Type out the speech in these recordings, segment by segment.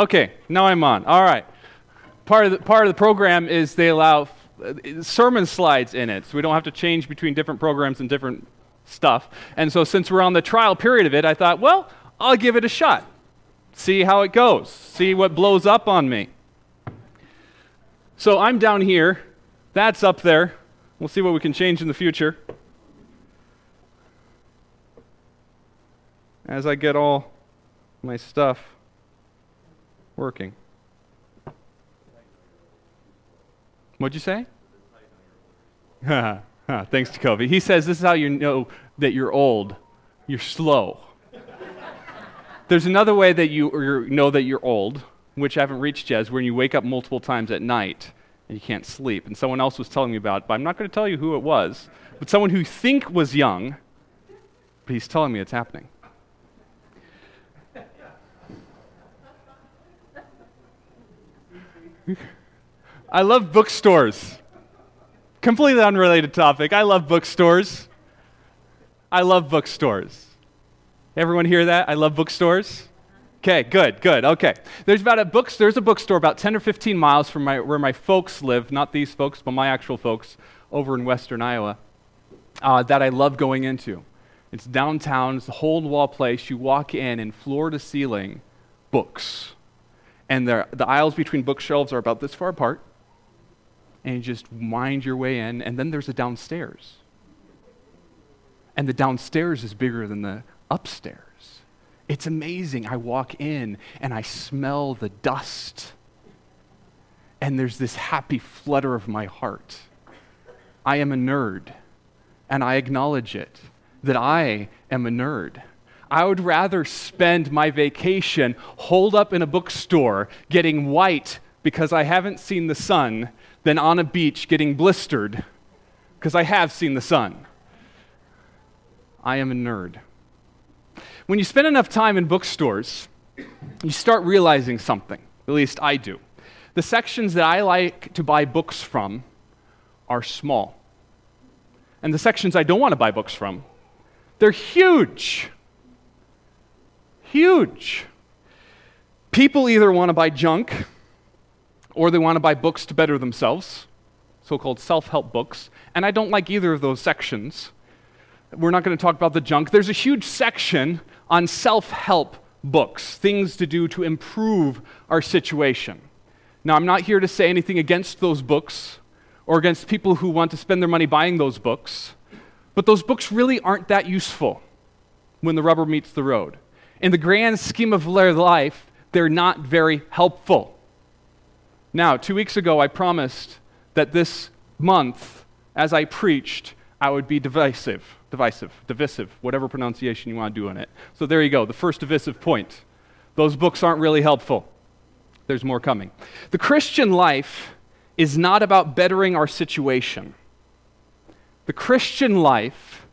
Okay, now I'm on. All right. Part of the, part of the program is they allow f- uh, sermon slides in it, so we don't have to change between different programs and different stuff. And so, since we're on the trial period of it, I thought, well, I'll give it a shot. See how it goes. See what blows up on me. So I'm down here. That's up there. We'll see what we can change in the future. As I get all my stuff working. What'd you say? Thanks to Kobe. He says this is how you know that you're old. You're slow. There's another way that you know that you're old, which I haven't reached yet, is when you wake up multiple times at night and you can't sleep. And someone else was telling me about it, but I'm not going to tell you who it was. But someone who think was young, but he's telling me it's happening. I love bookstores. Completely unrelated topic. I love bookstores. I love bookstores. Everyone hear that? I love bookstores. Okay, good, good. Okay. There's about a books there's a bookstore about 10 or 15 miles from my, where my folks live, not these folks, but my actual folks over in western Iowa, uh, that I love going into. It's downtown, it's a hole in wall place. You walk in, and floor to ceiling, books. And the aisles between bookshelves are about this far apart. And you just wind your way in, and then there's a downstairs. And the downstairs is bigger than the upstairs. It's amazing. I walk in and I smell the dust. And there's this happy flutter of my heart. I am a nerd, and I acknowledge it that I am a nerd. I would rather spend my vacation holed up in a bookstore getting white because I haven't seen the sun than on a beach getting blistered because I have seen the sun. I am a nerd. When you spend enough time in bookstores, you start realizing something. At least I do. The sections that I like to buy books from are small. And the sections I don't want to buy books from, they're huge. Huge. People either want to buy junk or they want to buy books to better themselves, so called self help books. And I don't like either of those sections. We're not going to talk about the junk. There's a huge section on self help books, things to do to improve our situation. Now, I'm not here to say anything against those books or against people who want to spend their money buying those books, but those books really aren't that useful when the rubber meets the road. In the grand scheme of their life, they're not very helpful. Now, two weeks ago, I promised that this month, as I preached, I would be divisive divisive, divisive, whatever pronunciation you want to do on it. So there you go, the first divisive point. Those books aren't really helpful. There's more coming. The Christian life is not about bettering our situation. The Christian life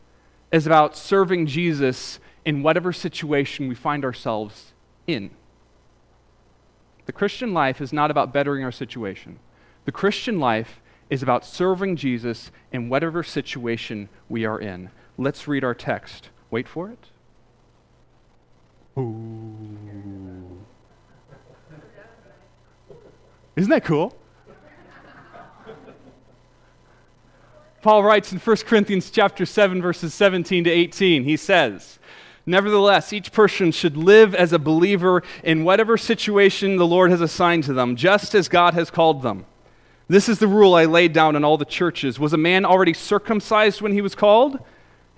is about serving Jesus in whatever situation we find ourselves in. The Christian life is not about bettering our situation. The Christian life is about serving Jesus in whatever situation we are in. Let's read our text. Wait for it. Ooh. Isn't that cool? Paul writes in 1 Corinthians chapter 7 verses 17 to 18. He says, "Nevertheless, each person should live as a believer in whatever situation the Lord has assigned to them, just as God has called them." This is the rule I laid down in all the churches. Was a man already circumcised when he was called?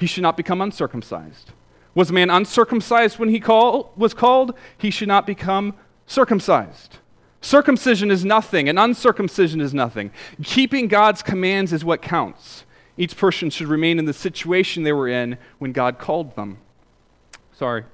he should not become uncircumcised. Was a man uncircumcised when he call, was called? He should not become circumcised. Circumcision is nothing, and uncircumcision is nothing. Keeping God's commands is what counts. Each person should remain in the situation they were in when God called them. Sorry,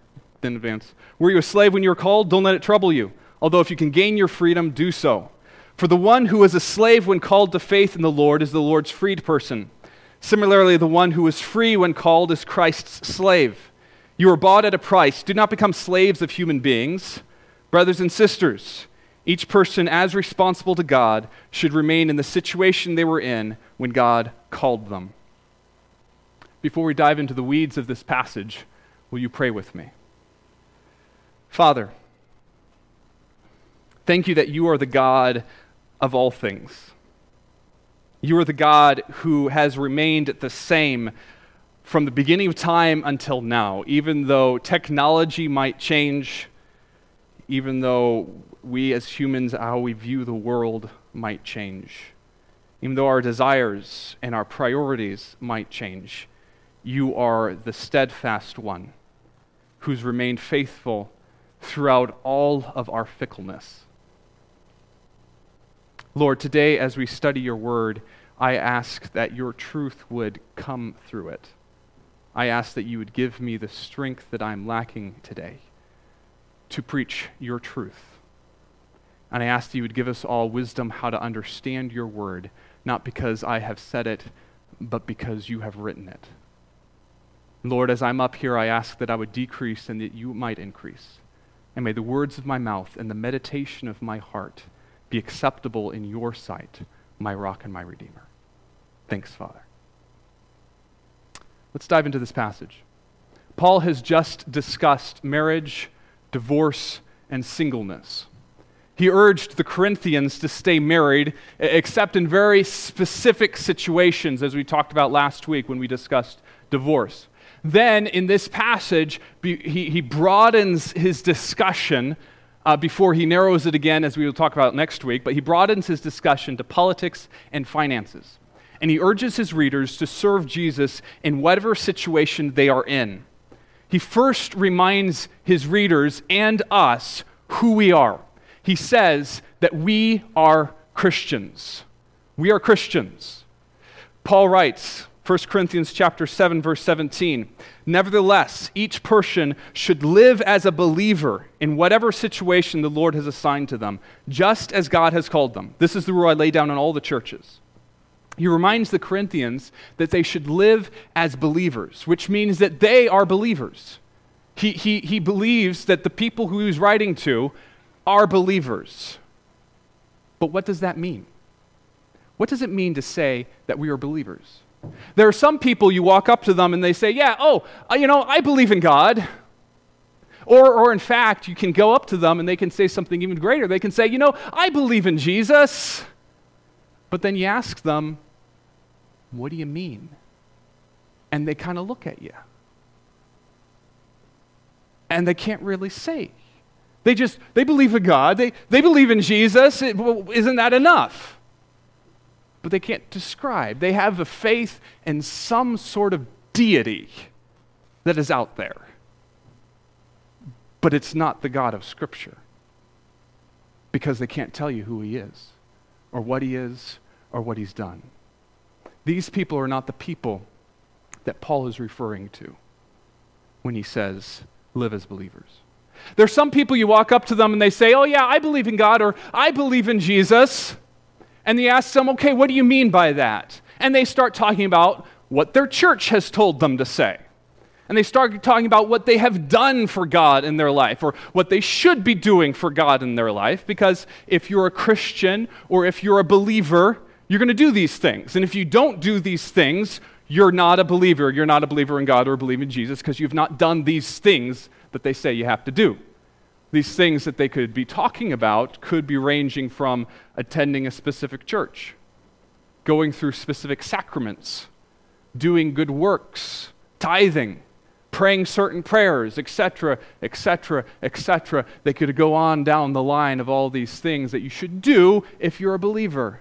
in advance. Were you a slave when you were called? Don't let it trouble you. Although if you can gain your freedom, do so. For the one who was a slave when called to faith in the Lord is the Lord's freed person. Similarly, the one who was free when called is Christ's slave. You were bought at a price. Do not become slaves of human beings. Brothers and sisters, each person, as responsible to God, should remain in the situation they were in when God called them. Before we dive into the weeds of this passage, will you pray with me? Father, Thank you that you are the God of all things. You are the God who has remained the same from the beginning of time until now, even though technology might change, even though we as humans, how we view the world might change, even though our desires and our priorities might change. You are the steadfast one who's remained faithful throughout all of our fickleness. Lord, today as we study your word, I ask that your truth would come through it. I ask that you would give me the strength that I'm lacking today to preach your truth. And I ask that you would give us all wisdom how to understand your word, not because I have said it, but because you have written it. Lord, as I'm up here, I ask that I would decrease and that you might increase. And may the words of my mouth and the meditation of my heart be acceptable in your sight, my rock and my redeemer. Thanks, Father. Let's dive into this passage. Paul has just discussed marriage, divorce, and singleness. He urged the Corinthians to stay married, except in very specific situations, as we talked about last week when we discussed divorce. Then, in this passage, he, he broadens his discussion uh, before he narrows it again, as we will talk about next week, but he broadens his discussion to politics and finances. And he urges his readers to serve Jesus in whatever situation they are in. He first reminds his readers and us who we are. He says that we are Christians. We are Christians. Paul writes, 1 Corinthians chapter 7 verse 17. Nevertheless, each person should live as a believer in whatever situation the Lord has assigned to them, just as God has called them. This is the rule I lay down in all the churches. He reminds the Corinthians that they should live as believers, which means that they are believers. He, he, he believes that the people who he's writing to are believers. But what does that mean? What does it mean to say that we are believers? There are some people you walk up to them and they say, Yeah, oh, uh, you know, I believe in God. Or, or in fact, you can go up to them and they can say something even greater. They can say, You know, I believe in Jesus. But then you ask them, What do you mean? And they kind of look at you. And they can't really say. They just, they believe in God. They, they believe in Jesus. It, well, isn't that enough? But they can't describe. They have a faith in some sort of deity that is out there. But it's not the God of Scripture because they can't tell you who He is or what He is or what He's done. These people are not the people that Paul is referring to when he says, live as believers. There's some people you walk up to them and they say, Oh, yeah, I believe in God or I believe in Jesus. And they ask them, okay, what do you mean by that? And they start talking about what their church has told them to say. And they start talking about what they have done for God in their life or what they should be doing for God in their life. Because if you're a Christian or if you're a believer, you're going to do these things. And if you don't do these things, you're not a believer. You're not a believer in God or believe in Jesus because you've not done these things that they say you have to do. These things that they could be talking about could be ranging from attending a specific church, going through specific sacraments, doing good works, tithing, praying certain prayers, etc., etc., etc. They could go on down the line of all these things that you should do if you're a believer.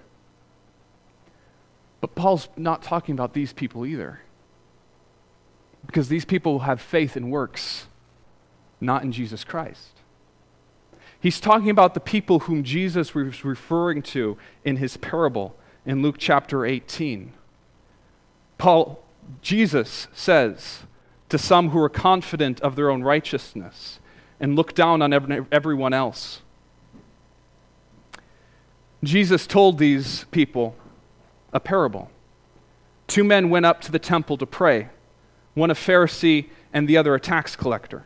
But Paul's not talking about these people either. Because these people have faith in works, not in Jesus Christ. He's talking about the people whom Jesus was referring to in his parable in Luke chapter 18. Paul, Jesus says to some who are confident of their own righteousness and look down on everyone else. Jesus told these people a parable. Two men went up to the temple to pray, one a Pharisee and the other a tax collector.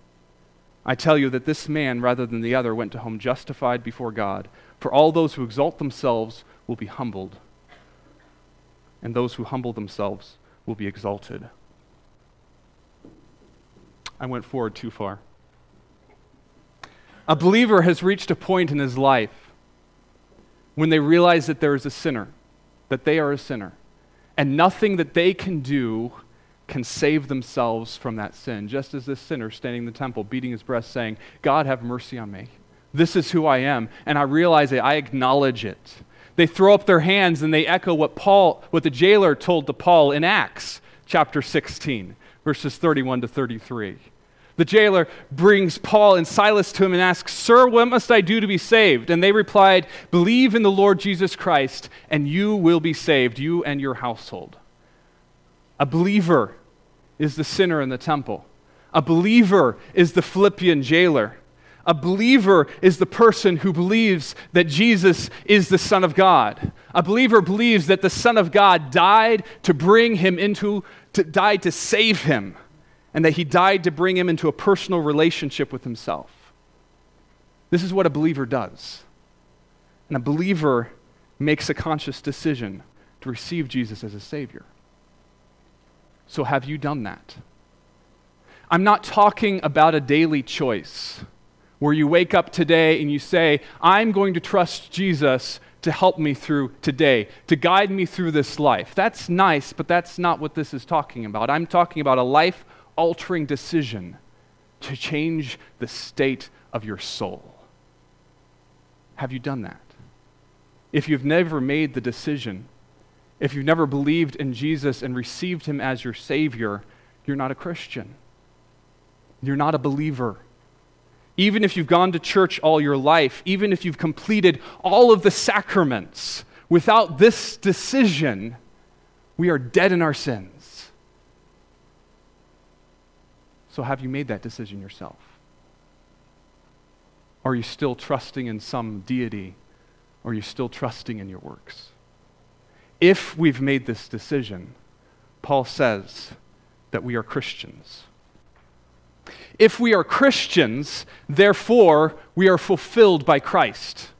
I tell you that this man, rather than the other, went to home justified before God. For all those who exalt themselves will be humbled, and those who humble themselves will be exalted. I went forward too far. A believer has reached a point in his life when they realize that there is a sinner, that they are a sinner and nothing that they can do can save themselves from that sin. Just as this sinner standing in the temple, beating his breast, saying, God, have mercy on me. This is who I am. And I realize it. I acknowledge it. They throw up their hands and they echo what Paul, what the jailer told to Paul in Acts chapter 16, verses 31 to 33. The jailer brings Paul and Silas to him and asks, Sir, what must I do to be saved? And they replied, Believe in the Lord Jesus Christ, and you will be saved, you and your household. A believer is the sinner in the temple. A believer is the Philippian jailer. A believer is the person who believes that Jesus is the Son of God. A believer believes that the Son of God died to bring him into, to, died to save him and that he died to bring him into a personal relationship with himself. This is what a believer does. And a believer makes a conscious decision to receive Jesus as a Savior. So, have you done that? I'm not talking about a daily choice where you wake up today and you say, I'm going to trust Jesus to help me through today, to guide me through this life. That's nice, but that's not what this is talking about. I'm talking about a life altering decision to change the state of your soul. Have you done that? If you've never made the decision, if you've never believed in Jesus and received him as your Savior, you're not a Christian. You're not a believer. Even if you've gone to church all your life, even if you've completed all of the sacraments, without this decision, we are dead in our sins. So, have you made that decision yourself? Are you still trusting in some deity? Are you still trusting in your works? If we've made this decision, Paul says that we are Christians. If we are Christians, therefore, we are fulfilled by Christ.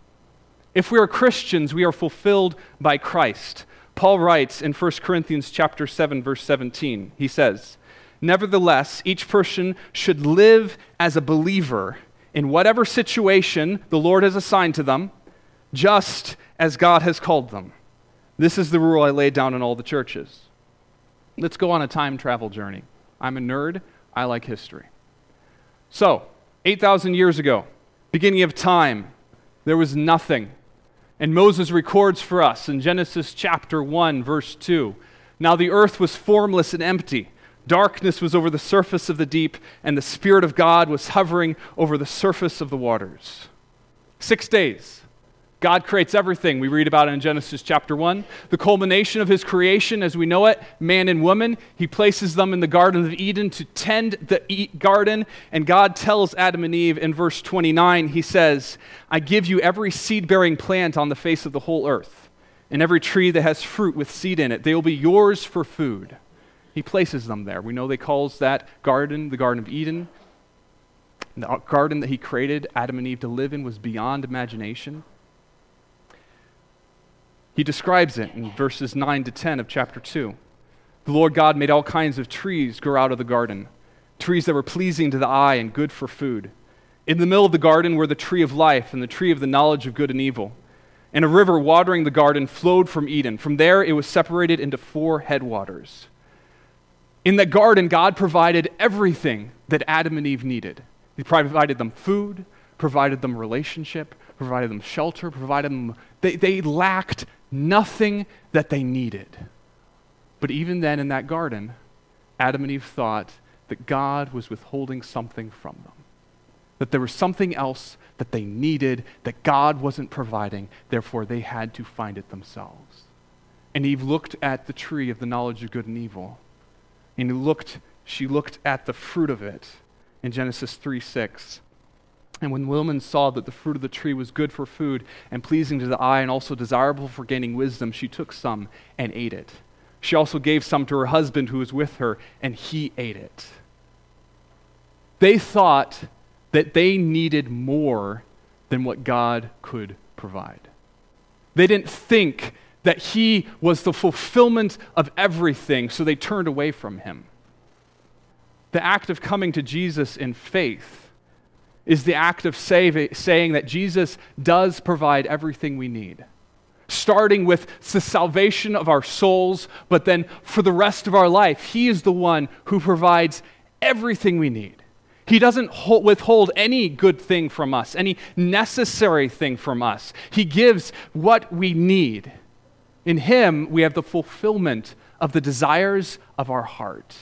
If we are Christians, we are fulfilled by Christ. Paul writes in 1 Corinthians chapter 7 verse 17. He says, Nevertheless, each person should live as a believer in whatever situation the Lord has assigned to them, just as God has called them. This is the rule I laid down in all the churches. Let's go on a time travel journey. I'm a nerd, I like history. So, 8,000 years ago, beginning of time, there was nothing. And Moses records for us in Genesis chapter 1, verse 2 Now the earth was formless and empty Darkness was over the surface of the deep, and the Spirit of God was hovering over the surface of the waters. Six days. God creates everything. We read about it in Genesis chapter 1. The culmination of his creation, as we know it, man and woman, he places them in the Garden of Eden to tend the garden. And God tells Adam and Eve in verse 29, he says, I give you every seed bearing plant on the face of the whole earth, and every tree that has fruit with seed in it. They will be yours for food. He places them there. We know they calls that garden the Garden of Eden. The uh, garden that he created Adam and Eve to live in was beyond imagination. He describes it in verses 9 to 10 of chapter 2. The Lord God made all kinds of trees grow out of the garden, trees that were pleasing to the eye and good for food. In the middle of the garden were the tree of life and the tree of the knowledge of good and evil. And a river watering the garden flowed from Eden. From there, it was separated into four headwaters. In the garden, God provided everything that Adam and Eve needed. He provided them food, provided them relationship, provided them shelter, provided them. They, they lacked nothing that they needed. But even then, in that garden, Adam and Eve thought that God was withholding something from them. That there was something else that they needed that God wasn't providing, therefore, they had to find it themselves. And Eve looked at the tree of the knowledge of good and evil and looked, she looked at the fruit of it in Genesis 3 6. And when the woman saw that the fruit of the tree was good for food and pleasing to the eye and also desirable for gaining wisdom, she took some and ate it. She also gave some to her husband who was with her, and he ate it. They thought that they needed more than what God could provide. They didn't think that He was the fulfillment of everything, so they turned away from Him. The act of coming to Jesus in faith is the act of save, saying that Jesus does provide everything we need. Starting with the salvation of our souls, but then for the rest of our life, He is the one who provides everything we need. He doesn't withhold any good thing from us, any necessary thing from us. He gives what we need. In Him, we have the fulfillment of the desires of our heart.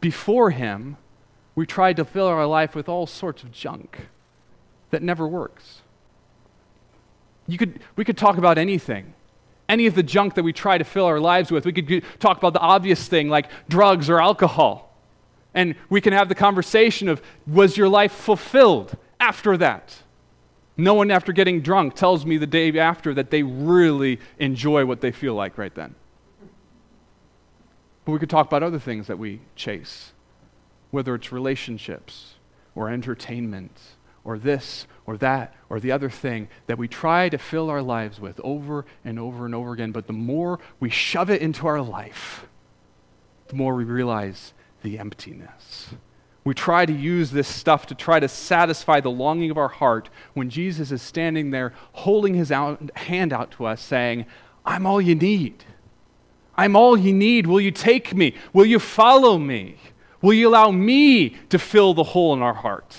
Before Him, we tried to fill our life with all sorts of junk that never works. You could, we could talk about anything, any of the junk that we try to fill our lives with. We could talk about the obvious thing like drugs or alcohol. And we can have the conversation of was your life fulfilled after that? No one, after getting drunk, tells me the day after that they really enjoy what they feel like right then. But we could talk about other things that we chase, whether it's relationships or entertainment or this or that or the other thing that we try to fill our lives with over and over and over again. But the more we shove it into our life, the more we realize the emptiness. We try to use this stuff to try to satisfy the longing of our heart when Jesus is standing there holding his out, hand out to us, saying, I'm all you need. I'm all you need. Will you take me? Will you follow me? Will you allow me to fill the hole in our heart?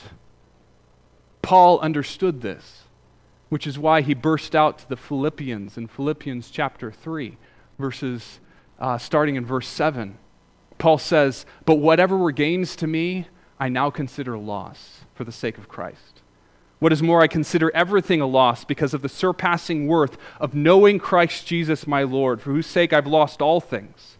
Paul understood this, which is why he burst out to the Philippians in Philippians chapter 3, verses uh, starting in verse 7. Paul says, But whatever were gains to me, I now consider loss for the sake of Christ. What is more, I consider everything a loss because of the surpassing worth of knowing Christ Jesus my Lord, for whose sake I've lost all things.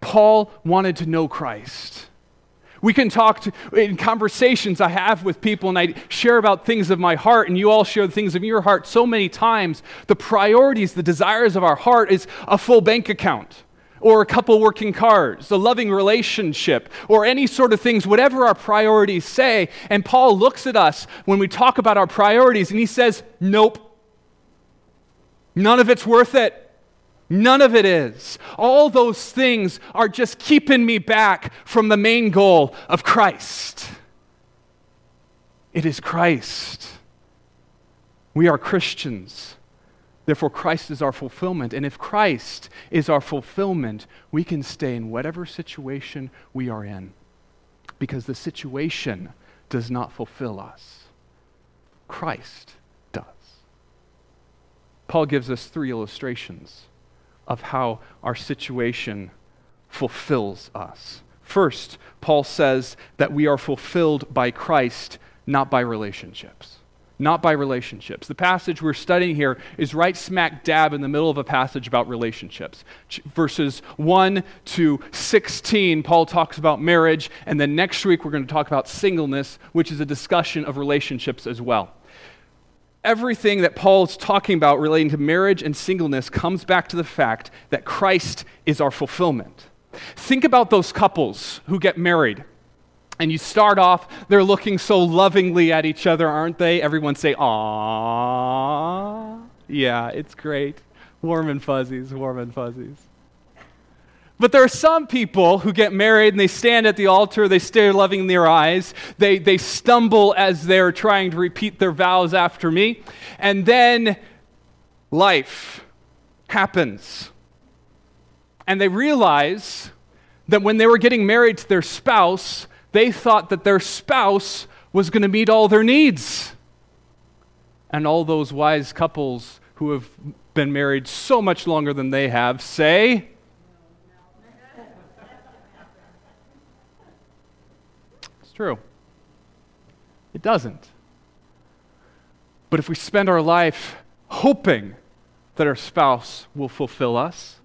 Paul wanted to know Christ. We can talk to, in conversations I have with people, and I share about things of my heart, and you all share the things of your heart so many times. The priorities, the desires of our heart is a full bank account or a couple working cars, a loving relationship, or any sort of things, whatever our priorities say. And Paul looks at us when we talk about our priorities and he says, Nope. None of it's worth it. None of it is. All those things are just keeping me back from the main goal of Christ. It is Christ. We are Christians. Therefore, Christ is our fulfillment. And if Christ is our fulfillment, we can stay in whatever situation we are in because the situation does not fulfill us. Christ does. Paul gives us three illustrations of how our situation fulfills us. First, Paul says that we are fulfilled by Christ, not by relationships not by relationships. The passage we're studying here is right smack dab in the middle of a passage about relationships. Verses 1 to 16, Paul talks about marriage, and then next week we're going to talk about singleness, which is a discussion of relationships as well. Everything that Paul is talking about relating to marriage and singleness comes back to the fact that Christ is our fulfillment. Think about those couples who get married and you start off, they're looking so lovingly at each other, aren't they? Everyone say, "Aww." Yeah, it's great. Warm and fuzzies, warm and fuzzies. But there are some people who get married and they stand at the altar, they stare loving in their eyes, they, they stumble as they're trying to repeat their vows after me, and then life happens. And they realize that when they were getting married to their spouse, they thought that their spouse was going to meet all their needs. And all those wise couples who have been married so much longer than they have say, true. It doesn't. But if we spend our life hoping that our spouse will fulfill us,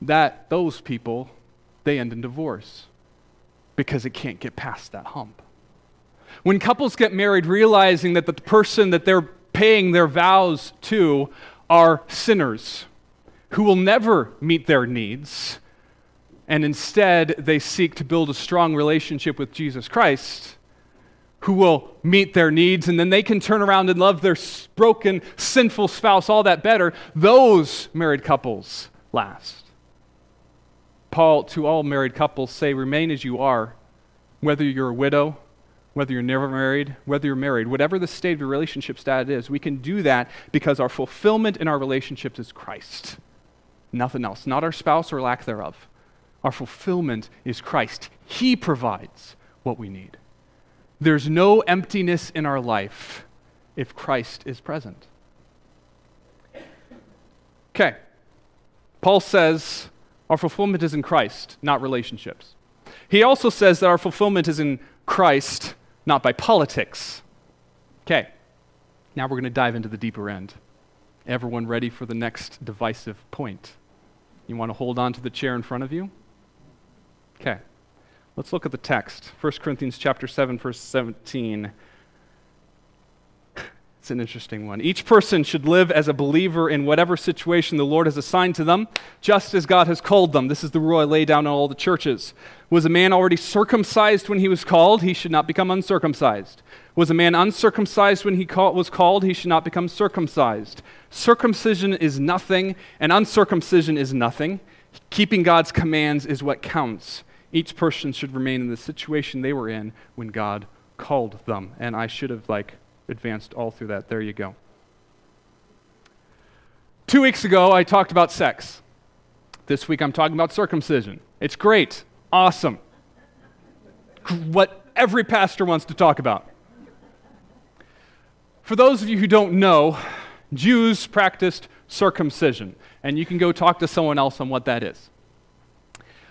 that those people, they end in divorce because it can't get past that hump. When couples get married realizing that the person that they're paying their vows to are sinners who will never meet their needs, and instead they seek to build a strong relationship with Jesus Christ, who will meet their needs, and then they can turn around and love their broken, sinful spouse all that better, those married couples last. Paul, to all married couples, say, remain as you are, whether you're a widow, whether you're never married, whether you're married, whatever the state of your relationship status is, we can do that because our fulfillment in our relationships is Christ. Nothing else, not our spouse or lack thereof. Our fulfillment is Christ. He provides what we need. There's no emptiness in our life if Christ is present. Okay. Paul says our fulfillment is in Christ, not relationships. He also says that our fulfillment is in Christ, not by politics. Okay. Now we're going to dive into the deeper end. Everyone ready for the next divisive point? You want to hold on to the chair in front of you? Okay. Let's look at the text. 1 Corinthians chapter 7 verse 17. It's an interesting one. Each person should live as a believer in whatever situation the Lord has assigned to them, just as God has called them. This is the rule I lay down in all the churches. Was a man already circumcised when he was called? He should not become uncircumcised. Was a man uncircumcised when he was called? He should not become circumcised. Circumcision is nothing, and uncircumcision is nothing. Keeping God's commands is what counts. Each person should remain in the situation they were in when God called them. And I should have like advanced all through that. There you go. Two weeks ago, I talked about sex. This week, I'm talking about circumcision. It's great, awesome. What every pastor wants to talk about. For those of you who don't know, Jews practiced circumcision, and you can go talk to someone else on what that is.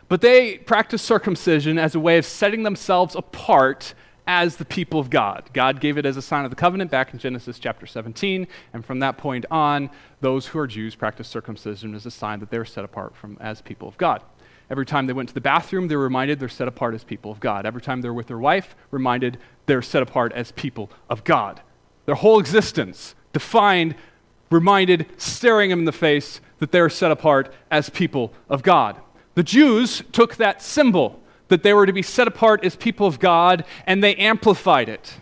But they practiced circumcision as a way of setting themselves apart as the people of God. God gave it as a sign of the covenant back in Genesis chapter 17, and from that point on, those who are Jews practice circumcision as a sign that they're set apart from as people of God. Every time they went to the bathroom, they're reminded they're set apart as people of God. Every time they're with their wife, reminded they're set apart as people of God. Their whole existence defined, reminded, staring them in the face that they're set apart as people of God. The Jews took that symbol that they were to be set apart as people of God, and they amplified it.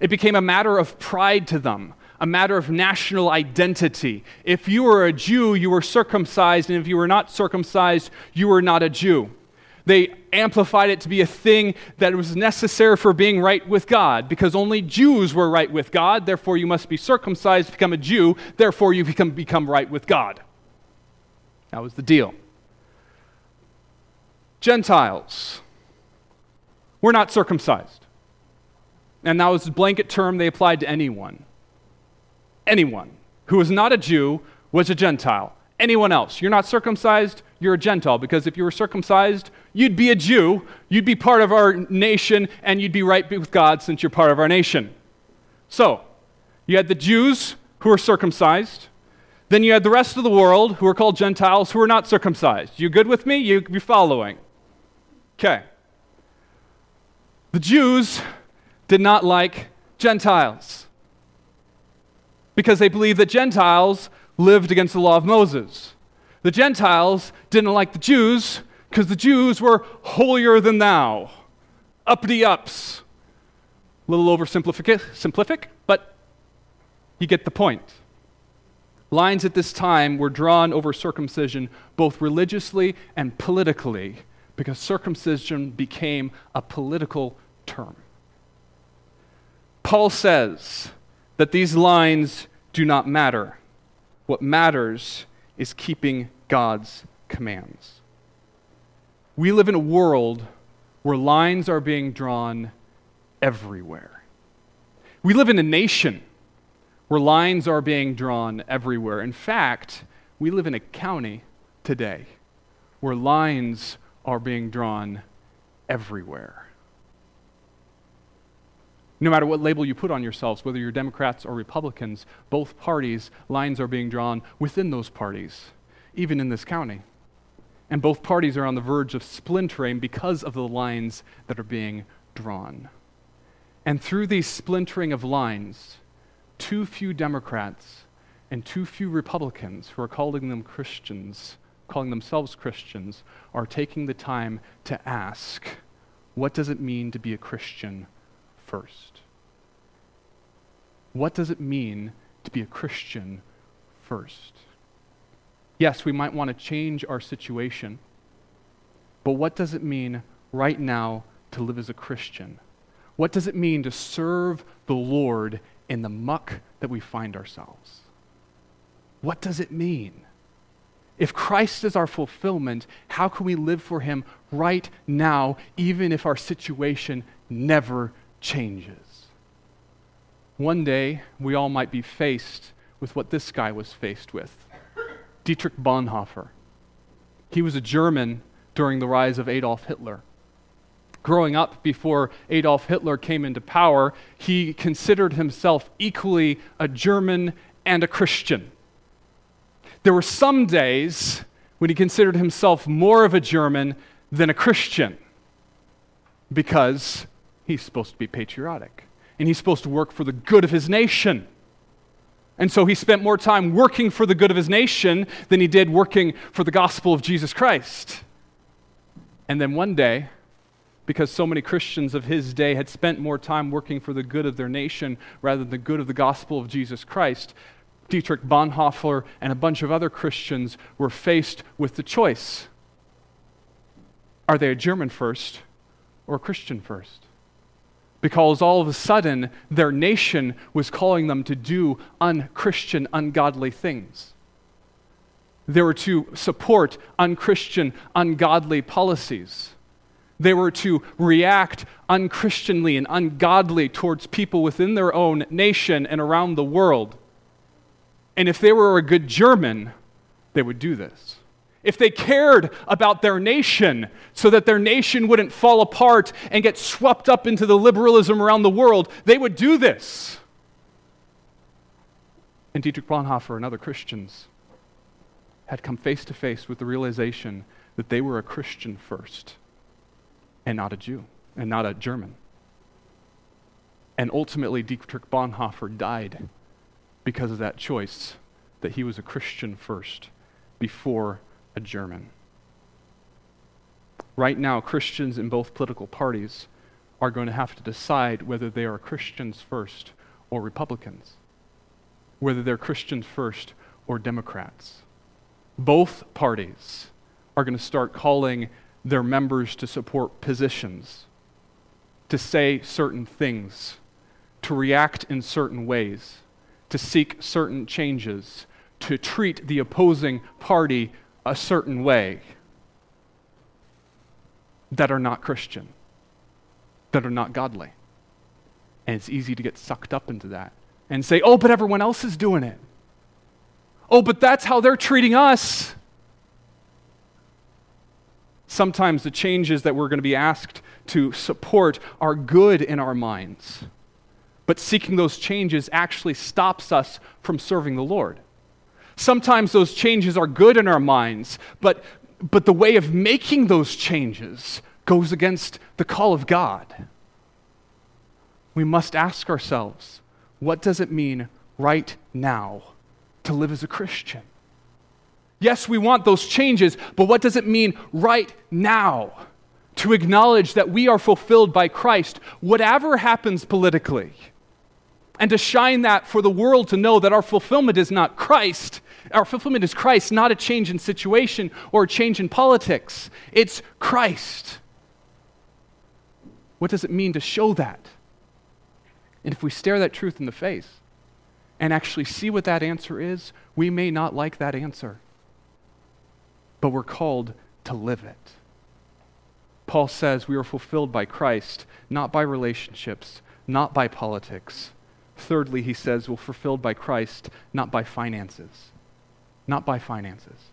It became a matter of pride to them, a matter of national identity. If you were a Jew, you were circumcised, and if you were not circumcised, you were not a Jew. They amplified it to be a thing that was necessary for being right with God, because only Jews were right with God, therefore you must be circumcised to become a Jew, therefore you become, become right with God. That was the deal. Gentiles We're not circumcised. And that was a blanket term they applied to anyone. Anyone who was not a Jew was a Gentile. Anyone else. You're not circumcised, you're a Gentile. Because if you were circumcised, you'd be a Jew, you'd be part of our nation, and you'd be right with God since you're part of our nation. So, you had the Jews who were circumcised. Then you had the rest of the world who were called Gentiles who were not circumcised. You good with me? You, you following? Okay. The Jews did not like Gentiles because they believed that Gentiles lived against the law of Moses. The Gentiles didn't like the Jews because the Jews were holier than thou, uppity ups. A little oversimplific, simplific, but you get the point. Lines at this time were drawn over circumcision both religiously and politically because circumcision became a political term. Paul says that these lines do not matter. What matters is keeping God's commands. We live in a world where lines are being drawn everywhere. We live in a nation where lines are being drawn everywhere. In fact, we live in a county today where lines are being drawn everywhere. No matter what label you put on yourselves, whether you're Democrats or Republicans, both parties, lines are being drawn within those parties, even in this county. And both parties are on the verge of splintering because of the lines that are being drawn. And through these splintering of lines, too few Democrats and too few Republicans who are calling them Christians, calling themselves Christians, are taking the time to ask, what does it mean to be a Christian first? What does it mean to be a Christian first? Yes, we might want to change our situation, but what does it mean right now to live as a Christian? What does it mean to serve the Lord in the muck that we find ourselves? What does it mean? If Christ is our fulfillment, how can we live for Him right now, even if our situation never changes? One day, we all might be faced with what this guy was faced with Dietrich Bonhoeffer. He was a German during the rise of Adolf Hitler. Growing up before Adolf Hitler came into power, he considered himself equally a German and a Christian. There were some days when he considered himself more of a German than a Christian because he's supposed to be patriotic and he's supposed to work for the good of his nation. And so he spent more time working for the good of his nation than he did working for the gospel of Jesus Christ. And then one day, because so many Christians of his day had spent more time working for the good of their nation rather than the good of the gospel of Jesus Christ, Dietrich Bonhoeffer and a bunch of other Christians were faced with the choice are they a German first or a Christian first? Because all of a sudden, their nation was calling them to do unchristian, ungodly things. They were to support unchristian, ungodly policies. They were to react unchristianly and ungodly towards people within their own nation and around the world. And if they were a good German, they would do this. If they cared about their nation so that their nation wouldn't fall apart and get swept up into the liberalism around the world, they would do this. And Dietrich Bonhoeffer and other Christians had come face to face with the realization that they were a Christian first and not a Jew and not a German. And ultimately, Dietrich Bonhoeffer died because of that choice that he was a Christian first before a German. Right now, Christians in both political parties are going to have to decide whether they are Christians first or Republicans, whether they're Christians first or Democrats. Both parties are going to start calling their members to support positions, to say certain things, to react in certain ways to seek certain changes, to treat the opposing party a certain way that are not Christian, that are not godly. And it's easy to get sucked up into that and say, oh, but everyone else is doing it. Oh, but that's how they're treating us. Sometimes the changes that we're going to be asked to support are good in our minds but seeking those changes actually stops us from serving the Lord. Sometimes those changes are good in our minds, but, but the way of making those changes goes against the call of God. We must ask ourselves what does it mean right now to live as a Christian? Yes, we want those changes, but what does it mean right now to acknowledge that we are fulfilled by Christ, whatever happens politically? And to shine that for the world to know that our fulfillment is not Christ. Our fulfillment is Christ, not a change in situation or a change in politics. It's Christ. What does it mean to show that? And if we stare that truth in the face and actually see what that answer is, we may not like that answer, but we're called to live it. Paul says we are fulfilled by Christ, not by relationships, not by politics Thirdly, he says, we're fulfilled by Christ, not by finances. Not by finances.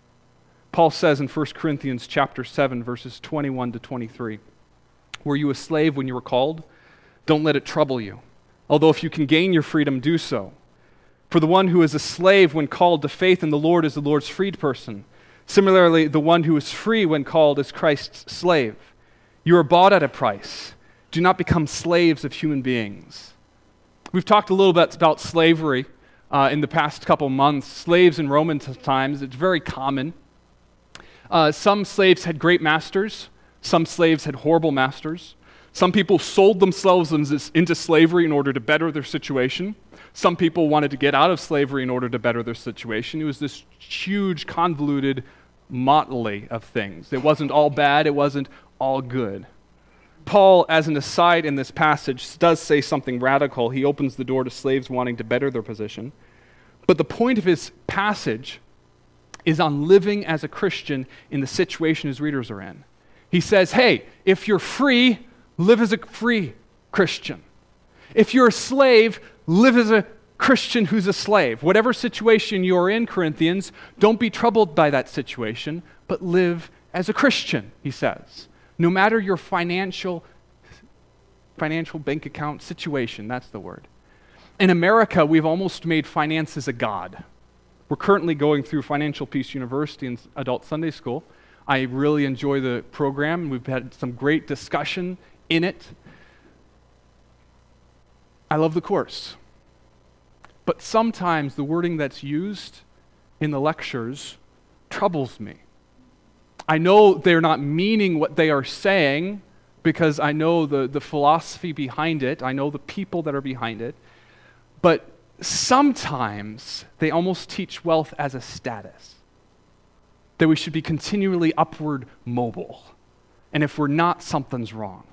Paul says in 1 Corinthians chapter 7, verses 21 to 23, Were you a slave when you were called? Don't let it trouble you. Although if you can gain your freedom, do so. For the one who is a slave when called to faith in the Lord is the Lord's freed person. Similarly, the one who is free when called is Christ's slave. You are bought at a price. Do not become slaves of human beings. We've talked a little bit about slavery uh, in the past couple months. Slaves in Roman times, it's very common. Uh, some slaves had great masters, some slaves had horrible masters. Some people sold themselves into slavery in order to better their situation. Some people wanted to get out of slavery in order to better their situation. It was this huge, convoluted motley of things. It wasn't all bad, it wasn't all good. Paul, as an aside in this passage, does say something radical. He opens the door to slaves wanting to better their position. But the point of his passage is on living as a Christian in the situation his readers are in. He says, hey, if you're free, live as a free Christian. If you're a slave, live as a Christian who's a slave. Whatever situation you're in, Corinthians, don't be troubled by that situation, but live as a Christian, he says. No matter your financial financial bank account situation, that's the word. In America, we've almost made finances a god. We're currently going through Financial Peace University and Adult Sunday School. I really enjoy the program. We've had some great discussion in it. I love the course. But sometimes the wording that's used in the lectures troubles me. I know they're not meaning what they are saying because I know the, the philosophy behind it, I know the people that are behind it. But sometimes they almost teach wealth as a status, that we should be continually upward mobile. And if we're not, something's wrong.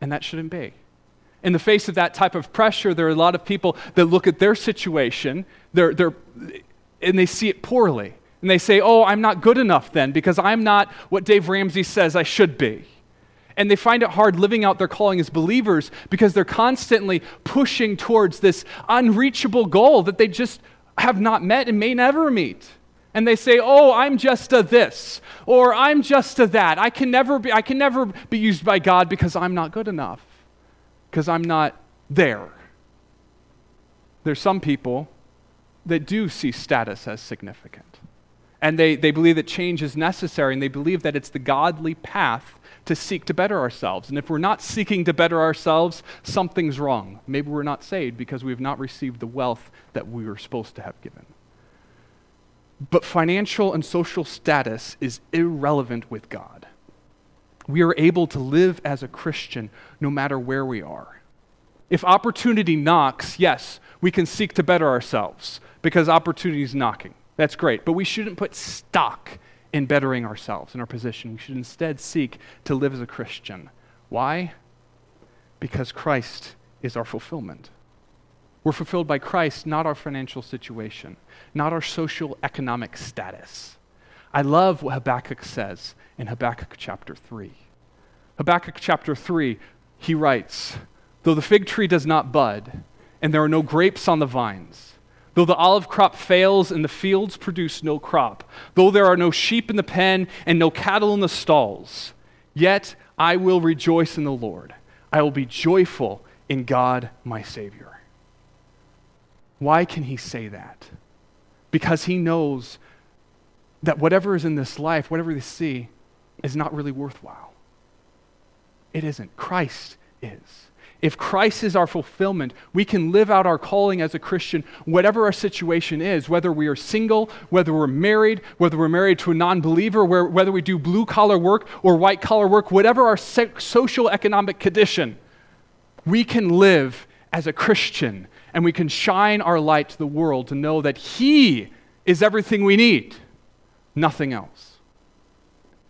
And that shouldn't be. In the face of that type of pressure, there are a lot of people that look at their situation they're, they're, and they see it poorly. And they say, Oh, I'm not good enough then because I'm not what Dave Ramsey says I should be. And they find it hard living out their calling as believers because they're constantly pushing towards this unreachable goal that they just have not met and may never meet and they say, "Oh, I'm just a this," or "I'm just a that." I can never be I can never be used by God because I'm not good enough. Because I'm not there. There's some people that do see status as significant. And they, they believe that change is necessary, and they believe that it's the godly path to seek to better ourselves. And if we're not seeking to better ourselves, something's wrong. Maybe we're not saved because we have not received the wealth that we were supposed to have given. But financial and social status is irrelevant with God. We are able to live as a Christian no matter where we are. If opportunity knocks, yes, we can seek to better ourselves because opportunity is knocking. That's great. But we shouldn't put stock in bettering ourselves in our position. We should instead seek to live as a Christian. Why? Because Christ is our fulfillment. We're fulfilled by Christ, not our financial situation, not our social economic status. I love what Habakkuk says in Habakkuk chapter 3. Habakkuk chapter 3, he writes, Though the fig tree does not bud, and there are no grapes on the vines, though the olive crop fails and the fields produce no crop, though there are no sheep in the pen and no cattle in the stalls, yet I will rejoice in the Lord. I will be joyful in God my Savior. Why can he say that? Because he knows that whatever is in this life, whatever they see, is not really worthwhile. It isn't. Christ is. If Christ is our fulfillment, we can live out our calling as a Christian, whatever our situation is, whether we are single, whether we're married, whether we're married to a non believer, whether we do blue collar work or white collar work, whatever our social economic condition, we can live as a Christian and we can shine our light to the world to know that He is everything we need, nothing else.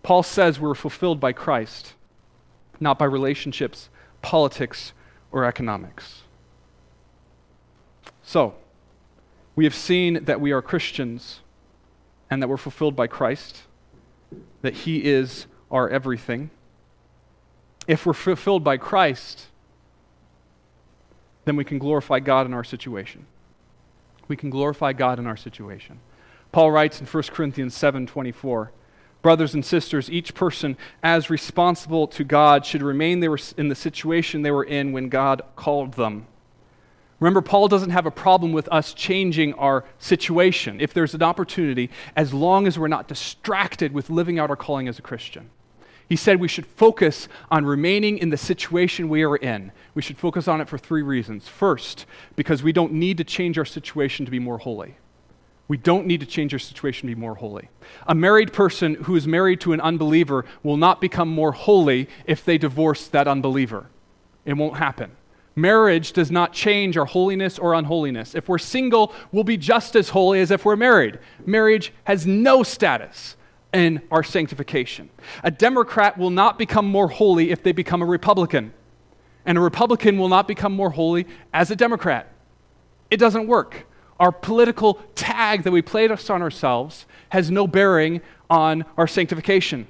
Paul says we're fulfilled by Christ, not by relationships, politics, or economics. So, we have seen that we are Christians and that we're fulfilled by Christ, that He is our everything. If we're fulfilled by Christ, then we can glorify God in our situation. We can glorify God in our situation. Paul writes in 1 Corinthians 7:24, Brothers and sisters, each person as responsible to God should remain in the situation they were in when God called them. Remember, Paul doesn't have a problem with us changing our situation if there's an opportunity, as long as we're not distracted with living out our calling as a Christian. He said we should focus on remaining in the situation we are in. We should focus on it for three reasons. First, because we don't need to change our situation to be more holy. We don't need to change our situation to be more holy. A married person who is married to an unbeliever will not become more holy if they divorce that unbeliever. It won't happen. Marriage does not change our holiness or unholiness. If we're single, we'll be just as holy as if we're married. Marriage has no status in our sanctification. A Democrat will not become more holy if they become a Republican. And a Republican will not become more holy as a Democrat. It doesn't work. Our political tag that we place on ourselves has no bearing on our sanctification.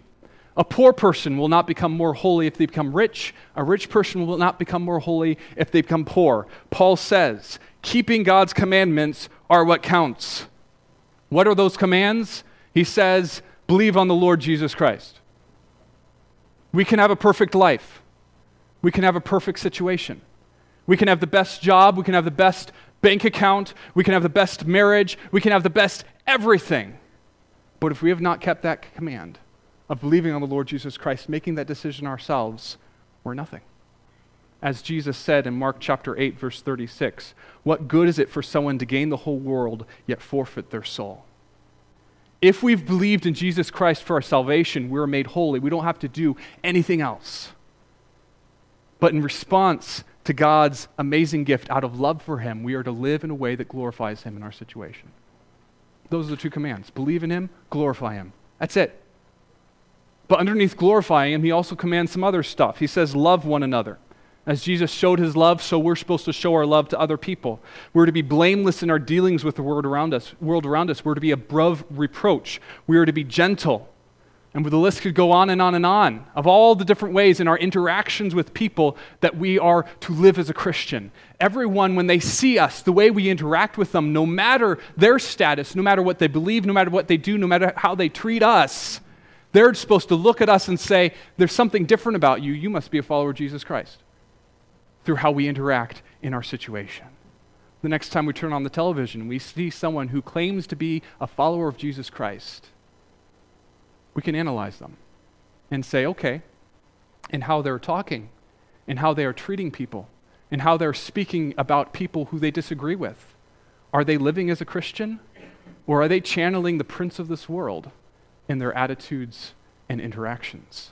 A poor person will not become more holy if they become rich. A rich person will not become more holy if they become poor. Paul says, keeping God's commandments are what counts. What are those commands? He says, believe on the Lord Jesus Christ. We can have a perfect life. We can have a perfect situation. We can have the best job. We can have the best bank account. We can have the best marriage. We can have the best everything. But if we have not kept that command, of believing on the Lord Jesus Christ, making that decision ourselves, we're nothing. As Jesus said in Mark chapter 8, verse 36, what good is it for someone to gain the whole world yet forfeit their soul? If we've believed in Jesus Christ for our salvation, we're made holy. We don't have to do anything else. But in response to God's amazing gift out of love for Him, we are to live in a way that glorifies Him in our situation. Those are the two commands believe in Him, glorify Him. That's it. But underneath glorifying him, he also commands some other stuff. He says, Love one another. As Jesus showed his love, so we're supposed to show our love to other people. We're to be blameless in our dealings with the world around us. World around us. We're to be above reproach. We are to be gentle. And the list could go on and on and on of all the different ways in our interactions with people that we are to live as a Christian. Everyone, when they see us, the way we interact with them, no matter their status, no matter what they believe, no matter what they do, no matter how they treat us, they're supposed to look at us and say, There's something different about you. You must be a follower of Jesus Christ through how we interact in our situation. The next time we turn on the television, we see someone who claims to be a follower of Jesus Christ. We can analyze them and say, okay, and how they're talking, and how they are treating people, and how they're speaking about people who they disagree with. Are they living as a Christian? Or are they channeling the prince of this world? in their attitudes and interactions.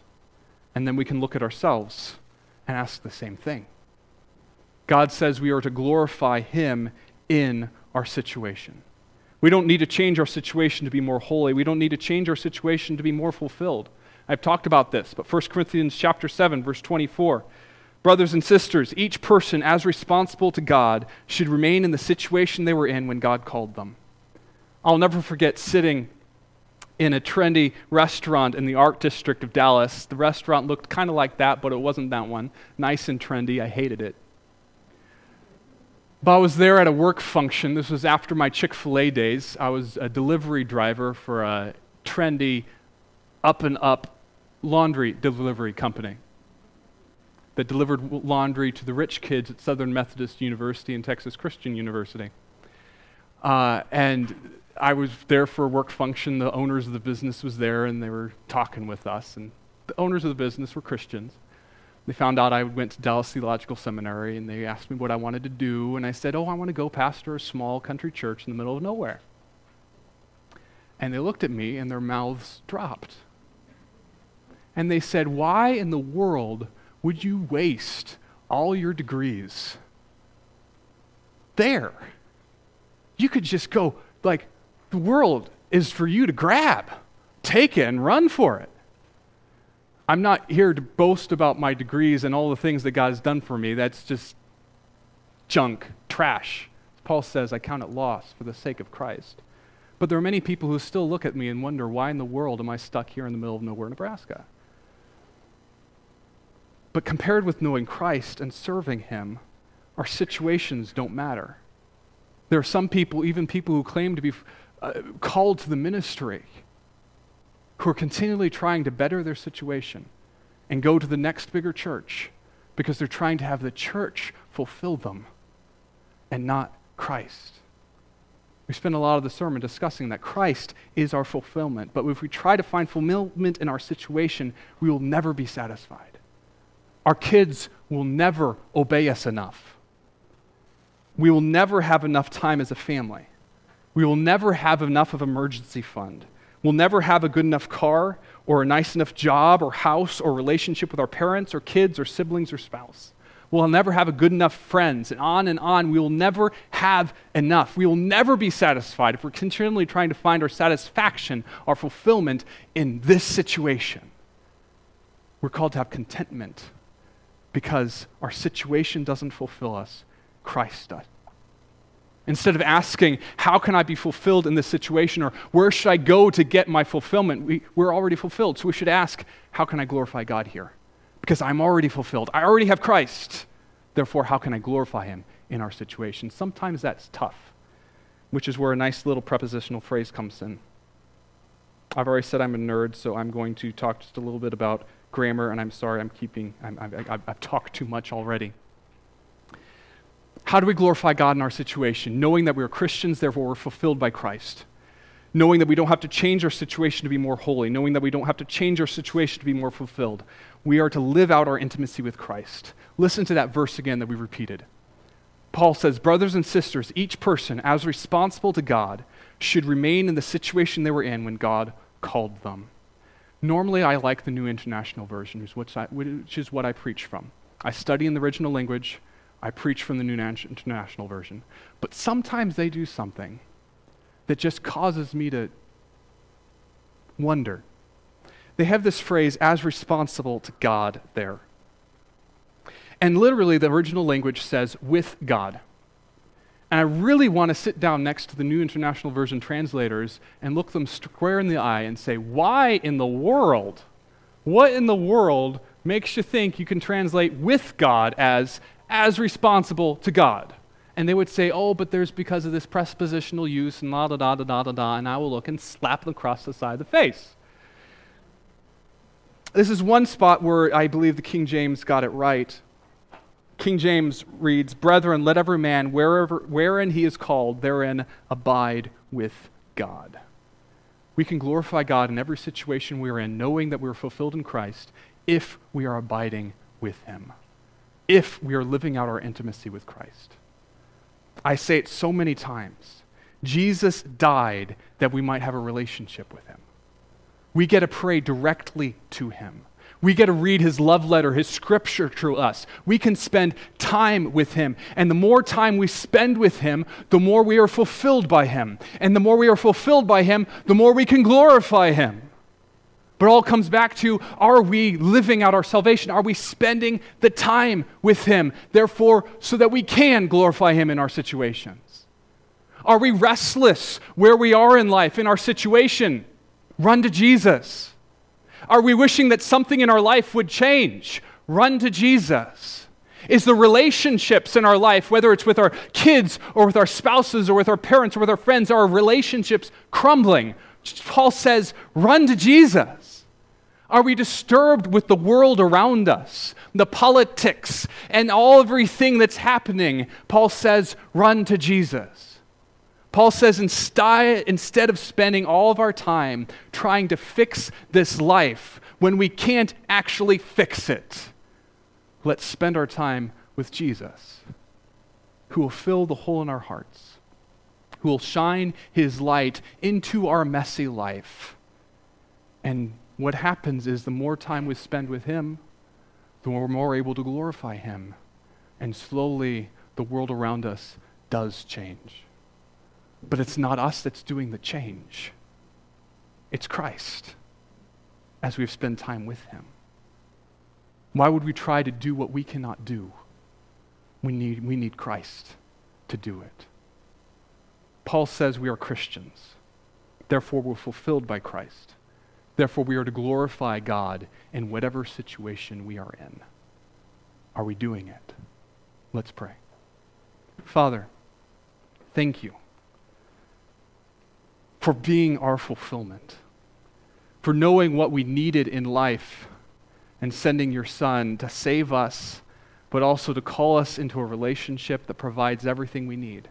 And then we can look at ourselves and ask the same thing. God says we are to glorify Him in our situation. We don't need to change our situation to be more holy. We don't need to change our situation to be more fulfilled. I've talked about this, but 1 Corinthians chapter 7 verse 24. Brothers and sisters, each person as responsible to God should remain in the situation they were in when God called them. I'll never forget sitting in a trendy restaurant in the art district of Dallas. The restaurant looked kind of like that, but it wasn't that one. Nice and trendy. I hated it. But I was there at a work function. This was after my Chick fil A days. I was a delivery driver for a trendy, up and up laundry delivery company that delivered laundry to the rich kids at Southern Methodist University and Texas Christian University. Uh, and I was there for a work function. The owners of the business was there, and they were talking with us. And the owners of the business were Christians. They found out I went to Dallas Theological Seminary, and they asked me what I wanted to do. And I said, "Oh, I want to go pastor a small country church in the middle of nowhere." And they looked at me, and their mouths dropped. And they said, "Why in the world would you waste all your degrees there? You could just go like the world is for you to grab, take it, and run for it. I'm not here to boast about my degrees and all the things that God has done for me. That's just junk, trash. Paul says, I count it loss for the sake of Christ. But there are many people who still look at me and wonder, why in the world am I stuck here in the middle of nowhere, Nebraska? But compared with knowing Christ and serving Him, our situations don't matter. There are some people, even people who claim to be uh, called to the ministry who are continually trying to better their situation and go to the next bigger church because they're trying to have the church fulfill them. and not Christ. We spend a lot of the sermon discussing that Christ is our fulfillment. But if we try to find fulfillment in our situation, we will never be satisfied. Our kids will never obey us enough. We will never have enough time as a family. We will never have enough of emergency fund. We'll never have a good enough car or a nice enough job or house or relationship with our parents or kids or siblings or spouse. We'll never have a good enough friends, and on and on. We will never have enough. We will never be satisfied if we're continually trying to find our satisfaction, our fulfillment in this situation. We're called to have contentment because our situation doesn't fulfill us, Christ does. Instead of asking, How can I be fulfilled in this situation? or Where should I go to get my fulfillment? We, we're already fulfilled. So we should ask, How can I glorify God here? Because I'm already fulfilled. I already have Christ. Therefore, how can I glorify Him in our situation? Sometimes that's tough, which is where a nice little prepositional phrase comes in. I've already said I'm a nerd, so I'm going to talk just a little bit about grammar, and I'm sorry I'm keeping, I've, I've talked too much already. How do we glorify God in our situation? Knowing that we're Christians, therefore we're fulfilled by Christ. Knowing that we don't have to change our situation to be more holy. Knowing that we don't have to change our situation to be more fulfilled. We are to live out our intimacy with Christ. Listen to that verse again that we repeated. Paul says, Brothers and sisters, each person, as responsible to God, should remain in the situation they were in when God called them. Normally, I like the New International Version, which is what I preach from. I study in the original language. I preach from the New International Version. But sometimes they do something that just causes me to wonder. They have this phrase, as responsible to God, there. And literally, the original language says, with God. And I really want to sit down next to the New International Version translators and look them square in the eye and say, why in the world, what in the world makes you think you can translate with God as as responsible to God. And they would say, oh, but there's because of this prepositional use and la da da da da da da, and I will look and slap them across the side of the face. This is one spot where I believe the King James got it right. King James reads, Brethren, let every man, wherever, wherein he is called, therein abide with God. We can glorify God in every situation we're in, knowing that we're fulfilled in Christ if we are abiding with him if we are living out our intimacy with Christ. I say it so many times. Jesus died that we might have a relationship with him. We get to pray directly to him. We get to read his love letter, his scripture to us. We can spend time with him. And the more time we spend with him, the more we are fulfilled by him. And the more we are fulfilled by him, the more we can glorify him. But all comes back to are we living out our salvation? Are we spending the time with Him, therefore, so that we can glorify Him in our situations? Are we restless where we are in life, in our situation? Run to Jesus. Are we wishing that something in our life would change? Run to Jesus. Is the relationships in our life, whether it's with our kids or with our spouses or with our parents or with our friends, are our relationships crumbling? Paul says, run to Jesus. Are we disturbed with the world around us, the politics, and all everything that's happening? Paul says, run to Jesus. Paul says, instead of spending all of our time trying to fix this life when we can't actually fix it, let's spend our time with Jesus, who will fill the hole in our hearts who will shine his light into our messy life. And what happens is the more time we spend with him, the more we're more able to glorify him. And slowly, the world around us does change. But it's not us that's doing the change, it's Christ as we've spent time with him. Why would we try to do what we cannot do? We need, we need Christ to do it. Paul says we are Christians. Therefore, we're fulfilled by Christ. Therefore, we are to glorify God in whatever situation we are in. Are we doing it? Let's pray. Father, thank you for being our fulfillment, for knowing what we needed in life and sending your Son to save us but also to call us into a relationship that provides everything we need.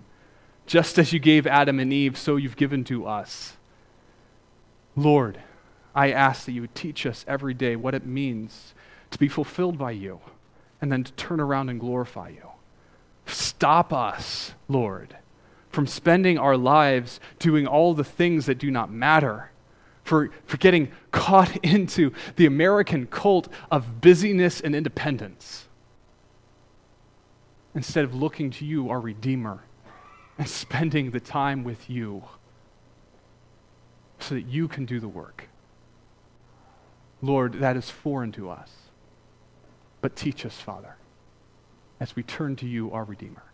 Just as you gave Adam and Eve, so you've given to us. Lord, I ask that you would teach us every day what it means to be fulfilled by you and then to turn around and glorify you. Stop us, Lord, from spending our lives doing all the things that do not matter, for, for getting caught into the American cult of busyness and independence, instead of looking to you, our Redeemer, and spending the time with you so that you can do the work. Lord, that is foreign to us. But teach us, Father, as we turn to you, our Redeemer.